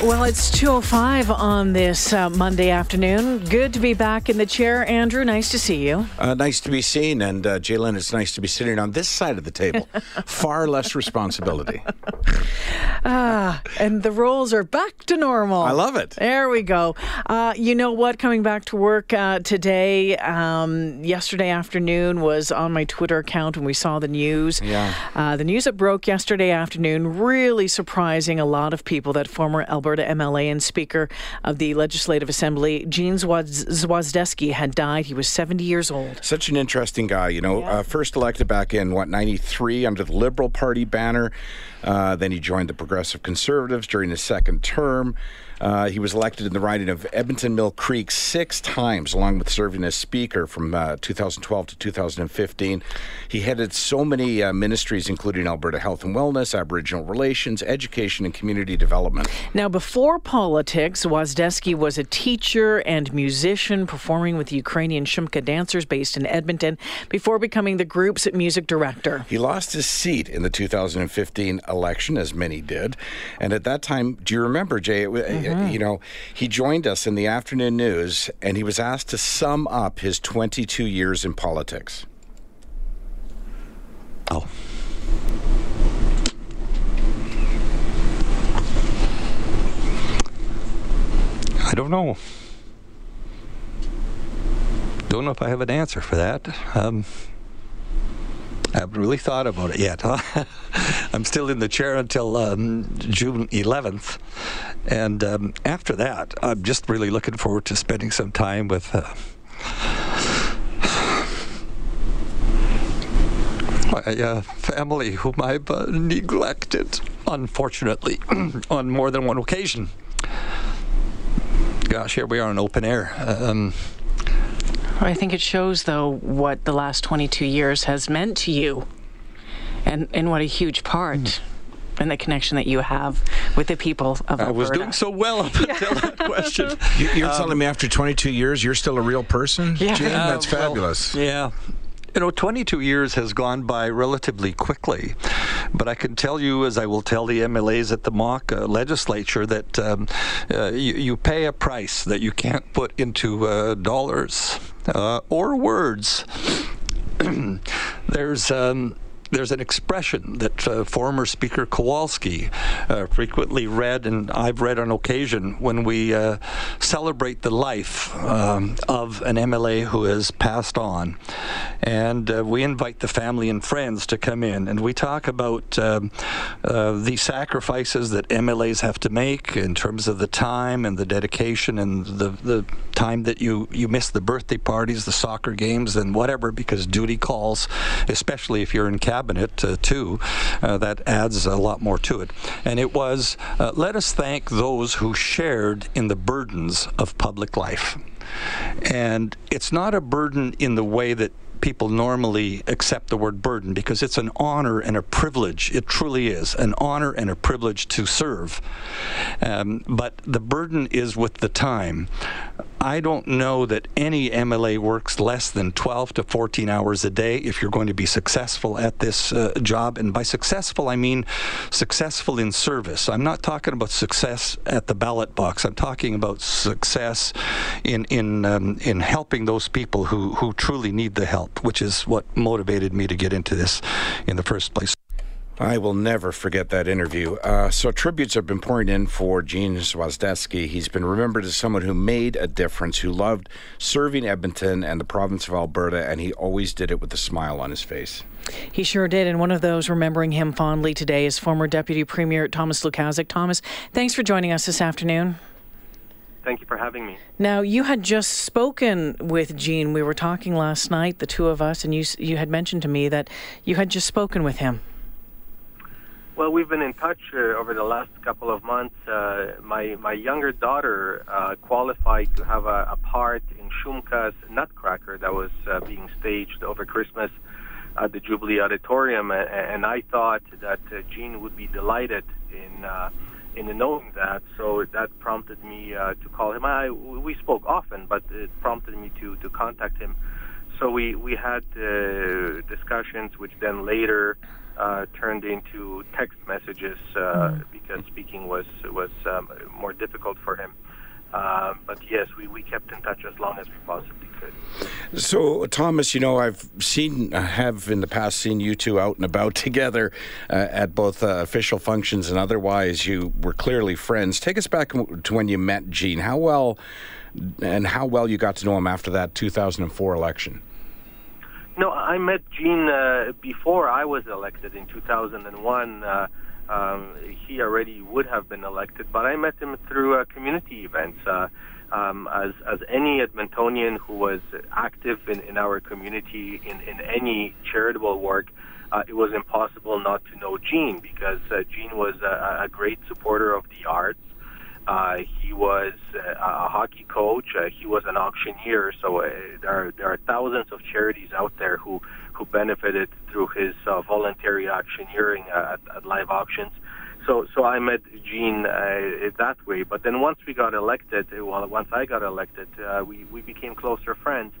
Well, it's 2.05 on this uh, Monday afternoon. Good to be back in the chair. Andrew, nice to see you. Uh, nice to be seen. And uh, Jaylen, it's nice to be sitting on this side of the table. Far less responsibility. Ah, and the roles are back to normal. I love it. There we go. Uh, you know what? Coming back to work uh, today, um, yesterday afternoon was on my Twitter account when we saw the news. Yeah. Uh, the news that broke yesterday afternoon really surprising a lot of people that former Alberta MLA and Speaker of the Legislative Assembly, Gene Zwozdesky, had died. He was 70 years old. Such an interesting guy, you know. Yeah. Uh, first elected back in, what, 93 under the Liberal Party banner. Uh, then he joined the Progressive Conservatives during his second term. Uh, he was elected in the riding of Edmonton Mill Creek six times, along with serving as Speaker from uh, 2012 to 2015. He headed so many uh, ministries, including Alberta Health and Wellness, Aboriginal Relations, Education, and Community Development. Now, before politics, Zwozdesky was a teacher and musician performing with the Ukrainian Shumka dancers based in Edmonton before becoming the group's music director. He lost his seat in the 2015 election, as many did. And at that time, do you remember, Jay? It, mm-hmm. You know, he joined us in the afternoon news and he was asked to sum up his 22 years in politics. Oh. I don't know. Don't know if I have an answer for that. Um, I haven't really thought about it yet. I'm still in the chair until um, June 11th. And um, after that, I'm just really looking forward to spending some time with. Uh, my uh, family, whom I've uh, neglected, unfortunately, on more than one occasion. Gosh, here we are in open air. Um, I think it shows, though, what the last 22 years has meant to you and, and what a huge part. Mm. And the connection that you have with the people of Alberta. I was doing so well up until that question. You, are um, telling me after 22 years, you're still a real person? Yeah. Jim, that's uh, well, fabulous. Yeah. You know, 22 years has gone by relatively quickly, but I can tell you, as I will tell the MLAs at the mock uh, legislature, that um, uh, you, you, pay a price that you can't put into uh, dollars uh, or words. There's um, there's an expression that uh, former Speaker Kowalski uh, frequently read, and I've read on occasion when we uh, celebrate the life um, of an MLA who has passed on. And uh, we invite the family and friends to come in, and we talk about um, uh, the sacrifices that MLAs have to make in terms of the time and the dedication and the, the time that you, you miss the birthday parties, the soccer games, and whatever because duty calls, especially if you're in cabinet cabinet uh, too. Uh, that adds a lot more to it. And it was uh, let us thank those who shared in the burdens of public life. And it's not a burden in the way that people normally accept the word burden because it's an honor and a privilege. It truly is an honor and a privilege to serve. Um, but the burden is with the time. I don't know that any MLA works less than 12 to 14 hours a day if you're going to be successful at this uh, job. And by successful, I mean successful in service. I'm not talking about success at the ballot box. I'm talking about success in in um, in helping those people who who truly need the help, which is what motivated me to get into this in the first place. I will never forget that interview. Uh, so tributes have been pouring in for Gene Zwozdesky. He's been remembered as someone who made a difference, who loved serving Edmonton and the province of Alberta, and he always did it with a smile on his face. He sure did. And one of those remembering him fondly today is former Deputy Premier Thomas Lukaszuk. Thomas, thanks for joining us this afternoon. Thank you for having me. Now, you had just spoken with Gene. We were talking last night, the two of us, and you you had mentioned to me that you had just spoken with him. Well, we've been in touch uh, over the last couple of months. Uh, my my younger daughter uh, qualified to have a, a, part in Shumka's Nutcracker that was uh, being staged over Christmas at the Jubilee Auditorium, and, and I thought that uh, Gene would be delighted in uh, in knowing that. So that prompted me to call him. I we spoke often, but it prompted me to to contact him so we we had uh, discussions, which then later uh, turned into text messages uh, mm. because speaking was was um, more difficult for him. Uh, but yes, we, we kept in touch as long as we possibly could. So, Thomas, you know, I've seen, I have in the past seen you two out and about together uh, at both uh, official functions and otherwise. You were clearly friends. Take us back to when you met Gene. How well and how well you got to know him after that 2004 election? No, I met Gene uh, before I was elected in 2001. Um, he already would have been elected, but I met him through uh, community events. Uh, um, as as any Edmontonian who was active in, in our community in, in any charitable work, uh, it was impossible not to know Gene because uh, Gene was a, a great supporter of the arts. Uh, he was uh, a hockey coach. Uh, he was an auctioneer. So uh, there are there are thousands of charities out there who who benefited through his uh, voluntary auctioneering at, at live auctions. So so I met Gene uh, that way. But then once we got elected, well, once I got elected, uh, we we became closer friends.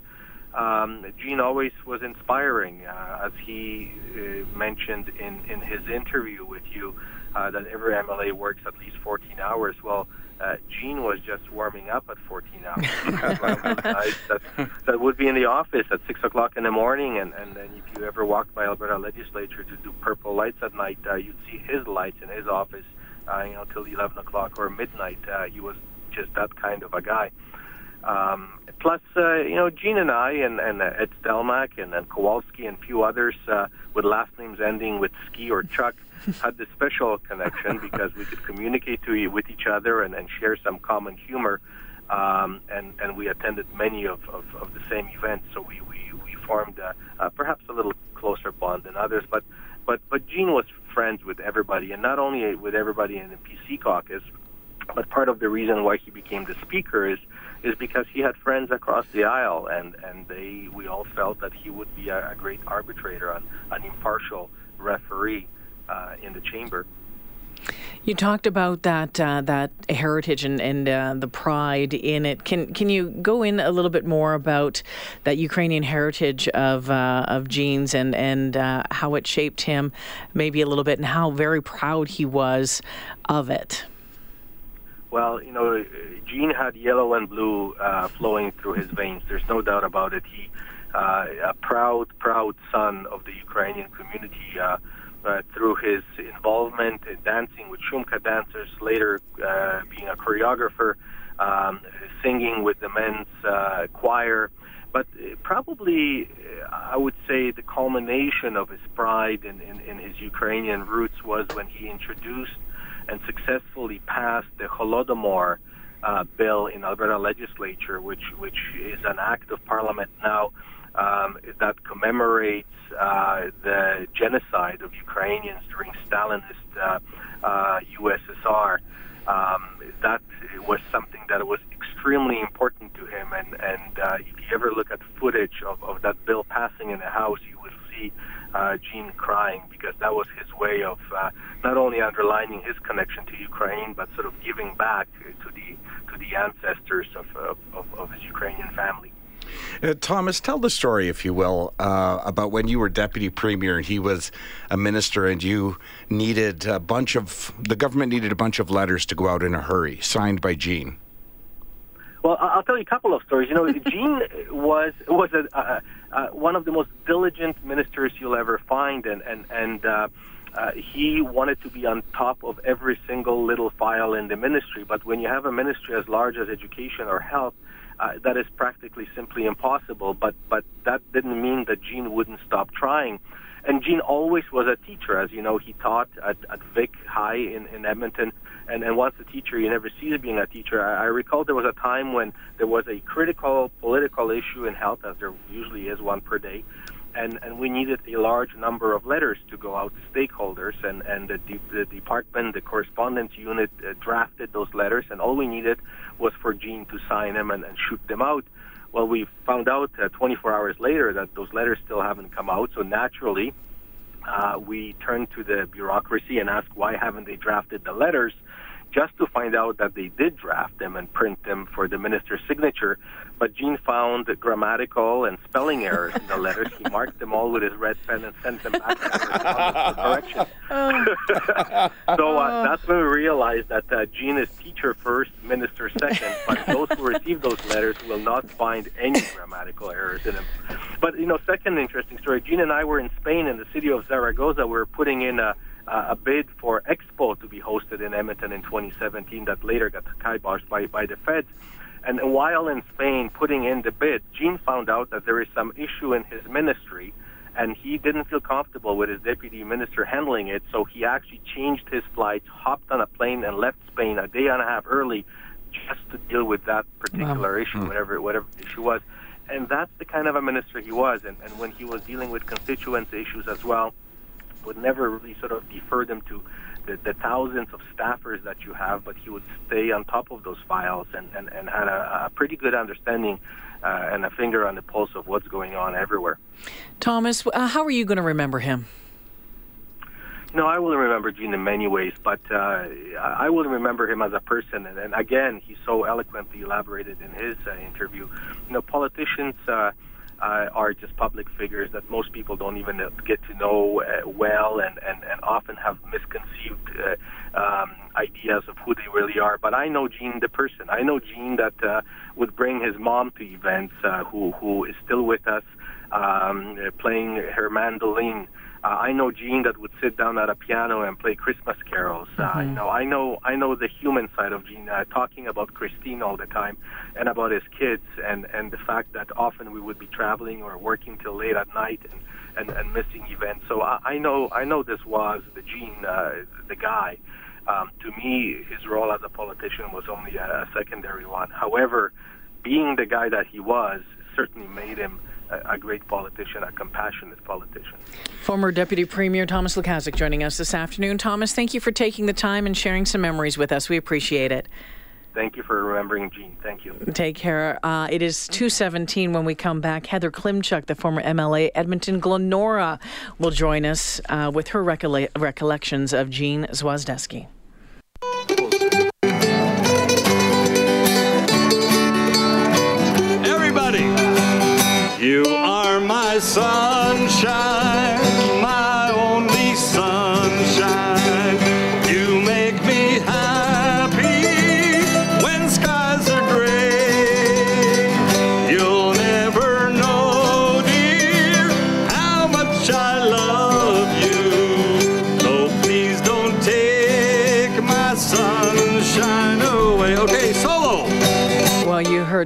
Um, Gene always was inspiring, uh, as he uh, mentioned in, in his interview with you uh, that every MLA works at least 14 hours. Well, uh, Gene was just warming up at 14 hours. that, that would be in the office at 6 o'clock in the morning, and, and then if you ever walked by Alberta Legislature to do purple lights at night, uh, you'd see his lights in his office, uh, you know, till 11 o'clock or midnight. Uh, he was just that kind of a guy. Um, plus, uh, you know, Gene and I and, and uh, Ed Stelmach and, and Kowalski and a few others uh, with last names ending with Ski or Chuck had this special connection because we could communicate to with each other and, and share some common humor. Um, and, and we attended many of, of, of the same events, so we, we, we formed uh, uh, perhaps a little closer bond than others. But, but, but Gene was friends with everybody, and not only with everybody in the PC caucus, but part of the reason why he became the speaker is is because he had friends across the aisle, and and they we all felt that he would be a, a great arbitrator, an, an impartial referee uh, in the chamber. You talked about that uh, that heritage and, and uh, the pride in it. Can can you go in a little bit more about that Ukrainian heritage of uh, of Gene's and and uh, how it shaped him, maybe a little bit, and how very proud he was of it? Well, you know, Gene had yellow and blue uh, flowing through his veins. There's no doubt about it. He, uh, a proud, proud son of the Ukrainian community. Uh, uh, through his involvement in dancing with Shumka dancers, later uh, being a choreographer, um, singing with the men's uh, choir. But probably, I would say, the culmination of his pride in, in, in his Ukrainian roots was when he introduced and successfully passed the Holodomor uh, bill in Alberta legislature, which which is an act of parliament now um, that commemorates uh, the genocide of Ukrainians during Stalinist uh, uh, USSR. Um, that was something that was extremely important to him, and and uh, if you ever look at footage of, of that bill passing in the House, you will see uh, Gene crying because that was his way of uh, not only underlining his connection to Ukraine, but sort of giving back to the to the ancestors of of, of his Ukrainian family. Uh, Thomas, tell the story, if you will, uh, about when you were deputy premier and he was a minister, and you needed a bunch of the government needed a bunch of letters to go out in a hurry, signed by Gene. Well, I'll tell you a couple of stories. You know, Gene was was a, uh, uh, one of the most diligent ministers you'll ever find, and and and. Uh, uh, he wanted to be on top of every single little file in the ministry. But when you have a ministry as large as education or health, uh, that is practically simply impossible. But but that didn't mean that Gene wouldn't stop trying. And Gene always was a teacher, as you know. He taught at, at Vic High in, in Edmonton, and, and once a teacher, you never cease being a teacher. I, I recall there was a time when there was a critical political issue in health, as there usually is one per day, and, and we needed a large number of letters to go out to stakeholders, and, and the, the department, the correspondence unit uh, drafted those letters, and all we needed was for Gene to sign them and, and shoot them out. Well, we found out uh, 24 hours later that those letters still haven't come out, so naturally, uh, we turned to the bureaucracy and asked why haven't they drafted the letters just to find out that they did draft them and print them for the minister's signature. But Gene found grammatical and spelling errors in the letters. He marked them all with his red pen and sent them back for correction. so uh, that's when we realized that uh, Gene is teacher first, minister second. But those who receive those letters will not find any grammatical errors in them. But you know, second interesting story. Gene and I were in Spain in the city of Zaragoza. We were putting in a a bid for Expo to be hosted in Edmonton in 2017 that later got kiboshed by, by the feds. And while in Spain putting in the bid, Gene found out that there is some issue in his ministry and he didn't feel comfortable with his deputy minister handling it, so he actually changed his flights, hopped on a plane, and left Spain a day and a half early just to deal with that particular wow. issue, hmm. whatever whatever the issue was. And that's the kind of a minister he was. And, and when he was dealing with constituents issues as well, would never really sort of defer them to the, the thousands of staffers that you have, but he would stay on top of those files and, and, and had a, a pretty good understanding uh, and a finger on the pulse of what's going on everywhere. Thomas, uh, how are you going to remember him? No, I will remember Gene in many ways, but uh, I will remember him as a person. And, and again, he so eloquently elaborated in his uh, interview. You know, politicians uh, uh, are just public figures that most people don't even get to know uh, well and, and, and often have misconceived uh, um, ideas of who they really are. But I know Gene the person. I know Gene that uh, would bring his mom to events, uh, who, who is still with us, um, playing her mandolin. Uh, I know Gene that would sit down at a piano and play Christmas carols. Uh, mm-hmm. you know, I know I know the human side of Gene, uh, talking about Christine all the time and about his kids, and and the fact that often we would be traveling or working till late at night and and, and missing events. So I, I know I know this was the Gene, uh, the guy. Um, to me, his role as a politician was only a, a secondary one. However, being the guy that he was certainly made him a, great politician, a compassionate politician. Former Deputy Premier Thomas Lukaszuk joining us this afternoon. Thomas, thank you for taking the time and sharing some memories with us. We appreciate it. Thank you for remembering Gene. Thank you. Take care. Uh, it is 217 when we come back. Heather Klimchuk, the former MLA Edmonton Glenora, will join us uh, with her recolle- recollections of Gene Zwozdesky. You are my sunshine,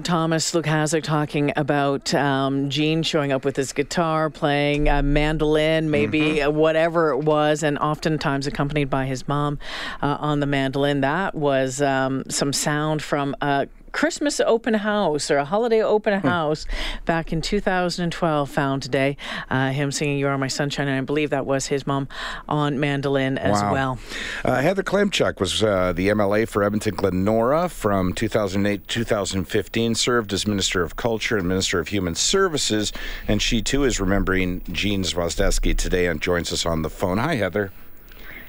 heard Thomas Lukaszuk talking about um, Gene showing up with his guitar, playing a mandolin, maybe mm-hmm. whatever it was, and oftentimes accompanied by his mom uh, on the mandolin. That was um, some sound from a Christmas open house or a holiday open hmm. house back in 2012 found today. Uh, him singing You Are My Sunshine, and I believe that was his mom on mandolin as wow. well. Uh, Heather Klimchuk was uh, the MLA for Edmonton Glenora from 2008 2015, served as Minister of Culture and Minister of Human Services, and she too is remembering Gene Zwozdesky today and joins us on the phone. Hi, Heather.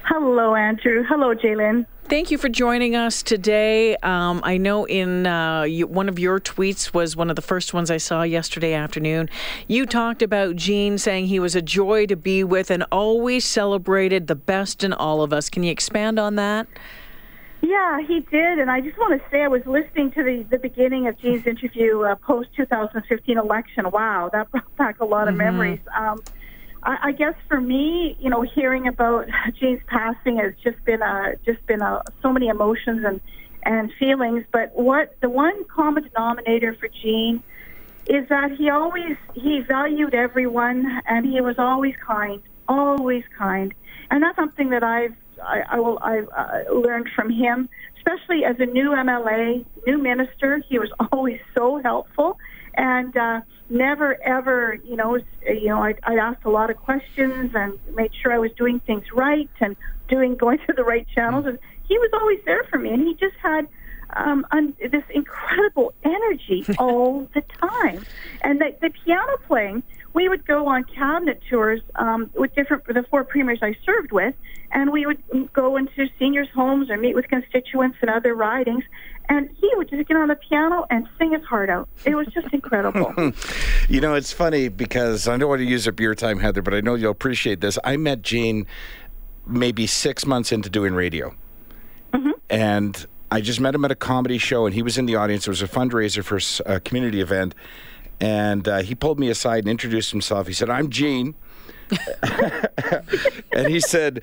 Hello, Andrew. Hello, Jaylen. Thank you for joining us today. Um, I know in uh, you, one of your tweets was one of the first ones I saw yesterday afternoon. You talked about Gene saying he was a joy to be with and always celebrated the best in all of us. Can you expand on that? Yeah, he did. And I just want to say I was listening to the, the beginning of Gene's interview uh, post 2015 election. Wow, that brought back a lot of mm-hmm. memories. Um, I, I guess for me, you know, hearing about Gene's passing has just been a just been a so many emotions and and feelings. But what the one common denominator for Gene is that he always he valued everyone and he was always kind, always kind, and that's something that I've I, I will I've uh, learned from him, especially as a new MLA, new minister. He was always so helpful and. uh never ever, you know, you know, I, I asked a lot of questions and made sure I was doing things right and doing going to the right channels. And he was always there for me, and he just had um, un, this incredible energy all the time. And the, the piano playing we would go on cabinet tours um, with different the four premiers I served with, and we would go into seniors' homes or meet with constituents in other ridings. And he would just get on the piano and sing his heart out. It was just incredible. You know, it's funny because I don't want to use up your time, Heather, but I know you'll appreciate this. I met Gene maybe six months into doing radio. And I just met him at a comedy show, and he was in the audience. It was a fundraiser for a community event. And uh, he pulled me aside and introduced himself. He said, I'm Gene. and he said,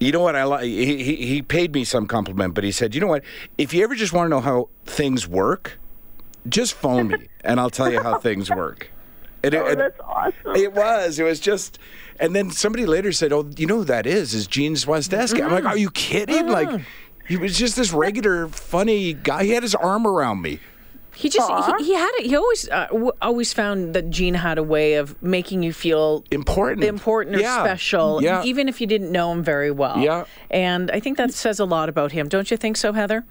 "You know what? I like." he, he he paid me some compliment, but he said, you know what? If you ever just want to know how things work, just phone me, and I'll tell you how things work." And it- oh, and- that's awesome. it was. It was just. And then somebody later said, "Oh, you know who that is? Is Gene Zwozdesky?" I'm like, "Are you kidding?" Like, he was just this regular, funny guy. He had his arm around me. He just he, he had it. He always uh, w- always found that Gene had a way of making you feel Important. important or Yeah. special, Yeah. even if you didn't know him very well. Yeah. And I think that says a lot about him. Don't you think so, Heather?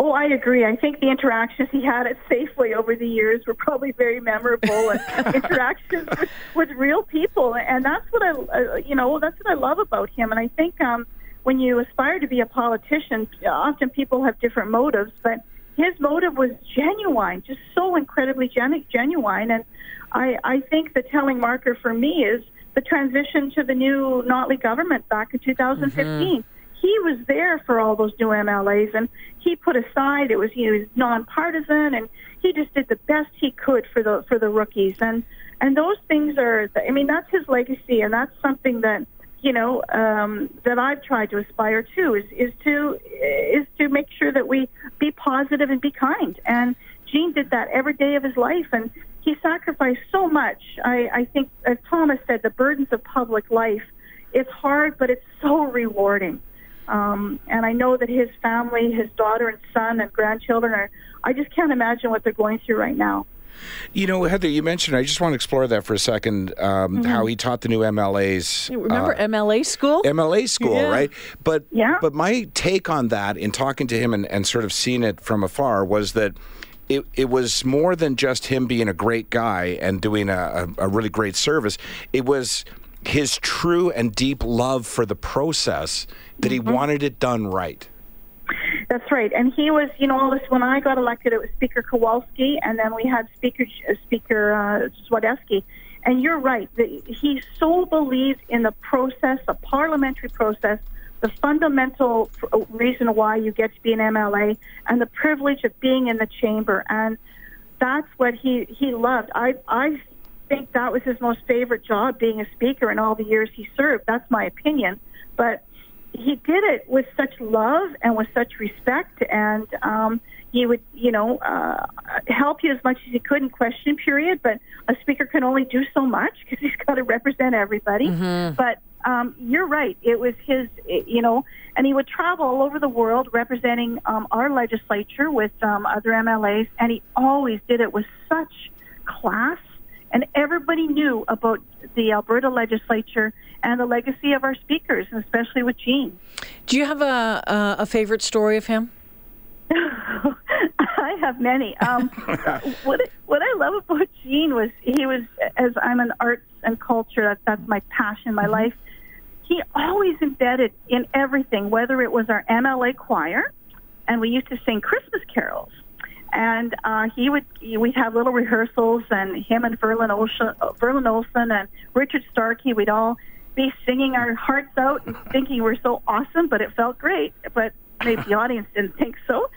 Oh, I agree. I think the interactions he had at Safeway over the years were probably very memorable, and interactions with, with real people, and that's what I, uh, you know, that's what I love about him. And I think um, when you aspire to be a politician, often people have different motives, but his motive was genuine, just so incredibly genu- genuine. And I, I think the telling marker for me is the transition to the new Notley government back in 2015 mm-hmm. he was there for all those new MLAs, and he put aside it was he was nonpartisan, and he just did the best he could for the for the rookies, and and those things are I mean that's his legacy, and that's something that you know um, that I've tried to aspire to is is to is to make sure that we be positive and be kind, and Gene did that every day of his life, and he sacrificed so much. I, I think, as Thomas said, the burdens of public life. It's hard, but it's so rewarding. Um, and I know that his family, his daughter and son and grandchildren are, I just can't imagine what they're going through right now. You know, Heather, you mentioned. I just want to explore that for a 2nd um, How he taught the new MLAs. Remember uh, MLA school? MLA school, Yeah. right? But Yeah. but my take on that in talking to him and, and sort of seeing it from afar was that it, it was more than just him being a great guy and doing a, a, a really great service. It was his true and deep love for the process that he wanted it done right. That's right. And he was, you know, all this, when I got elected, it was Speaker Kowalski, and then we had Speaker uh, Speaker uh, Zwozdesky. And you're right. The, he so believed in the process, the parliamentary process, the fundamental uh, reason why you get to be an MLA, and the privilege of being in the chamber. And that's what he he loved. I I think that was his most favorite job, being a speaker in all the years he served. That's my opinion, but he did it with such love and with such respect, and um, he would, you know, uh, help you as much as he could in question period. But a speaker can only do so much because he's got to represent everybody. But um, you're right; it was his, you know, and he would travel all over the world representing um, our legislature with um, other MLAs, and he always did it with such class and everybody knew about the Alberta legislature and the legacy of our speakers, and especially with Gene. Do you have a, a a favorite story of him? I have many. Um, what I- what I love about Gene was he was as I'm an arts and culture. That, that's my passion, my life. He always embedded in everything, whether it was our MLA choir, and we used to sing Christmas carols. And uh, he would we'd have little rehearsals, and him and Verlyn Olson, Verlyn Olson and Richard Starkey, we'd all be singing our hearts out and thinking we're so awesome, but it felt great. But maybe the audience didn't think so.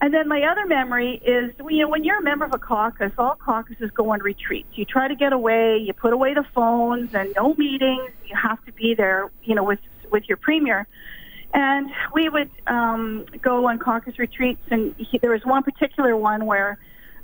And then my other memory is, you know, when you're a member of a caucus, all caucuses go on retreats. You try to get away, you put away the phones and no meetings. You have to be there, you know, with with your premier. And we would um, go on caucus retreats, and he, there was one particular one where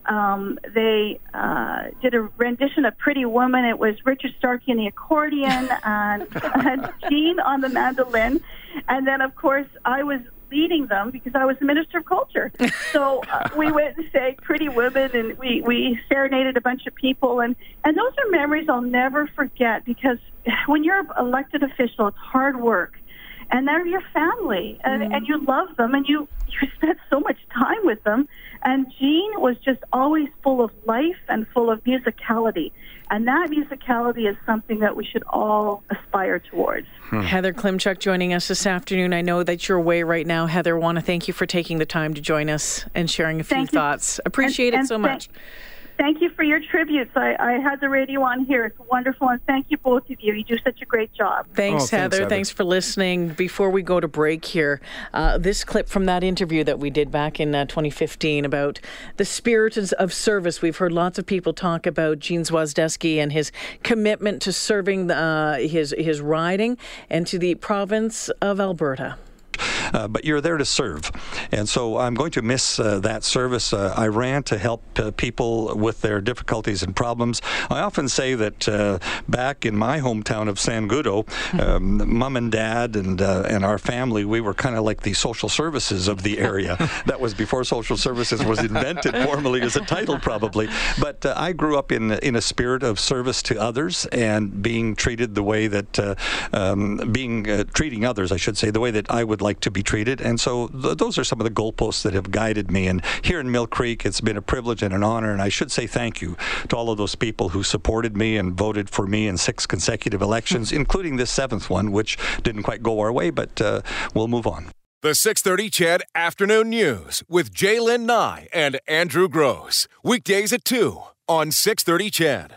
um, they uh, did a rendition of Pretty Woman. It was Richard Starkey on the accordion and, and Gene on the mandolin. And then, of course, I was leading them because I was the Minister of Culture. So uh, we went and sang Pretty Woman and we, we serenaded a bunch of people. And, and those are memories I'll never forget because when you're an elected official, it's hard work and they're your family and, and you love them and you you spend so much time with them and Gene was just always full of life and full of musicality And that musicality is something that we should all aspire towards. Hmm. Heather Klimchuk joining us this afternoon. I know that you're away right now. Heather, want to thank you for taking the time to join us and sharing a few thank thoughts. You. Appreciate and, it so and much. Thank, thank you for your tributes. I, I, had the radio on here. It's wonderful, and thank you both of you. You do such a great job. Thanks, oh, Heather. thanks, Heather. Thanks for listening. Before we go to break here, uh, this clip from that interview that we did back in uh, 2015 about the spirit of service. We've heard lots of people talk about Gene Zwozdesky and his commitment to serving uh, his his riding and to the province of Alberta. Uh, but you're there to serve. And so I'm going to miss uh, that service. Uh, I ran to help uh, people with their difficulties and problems. I often say that uh, back in my hometown of Sangudo, um, mom and dad and uh, and our family, we were kind of like the social services of the area. that was before social services was invented formally as a title, probably. But I grew up in in a spirit of service to others and being treated the way that um, being treating others, I should say, the way that I would like to be treated. And so th- those are some of the goalposts that have guided me. And here in Mill Creek, it's been a privilege and an honor. And I should say thank you to all of those people who supported me and voted for me in six consecutive elections, including this seventh one, which didn't quite go our way, but uh, we'll move on. The 630 CHED Afternoon News with Jaylen Nye and Andrew Gross. Weekdays at 2 on 630 CHED.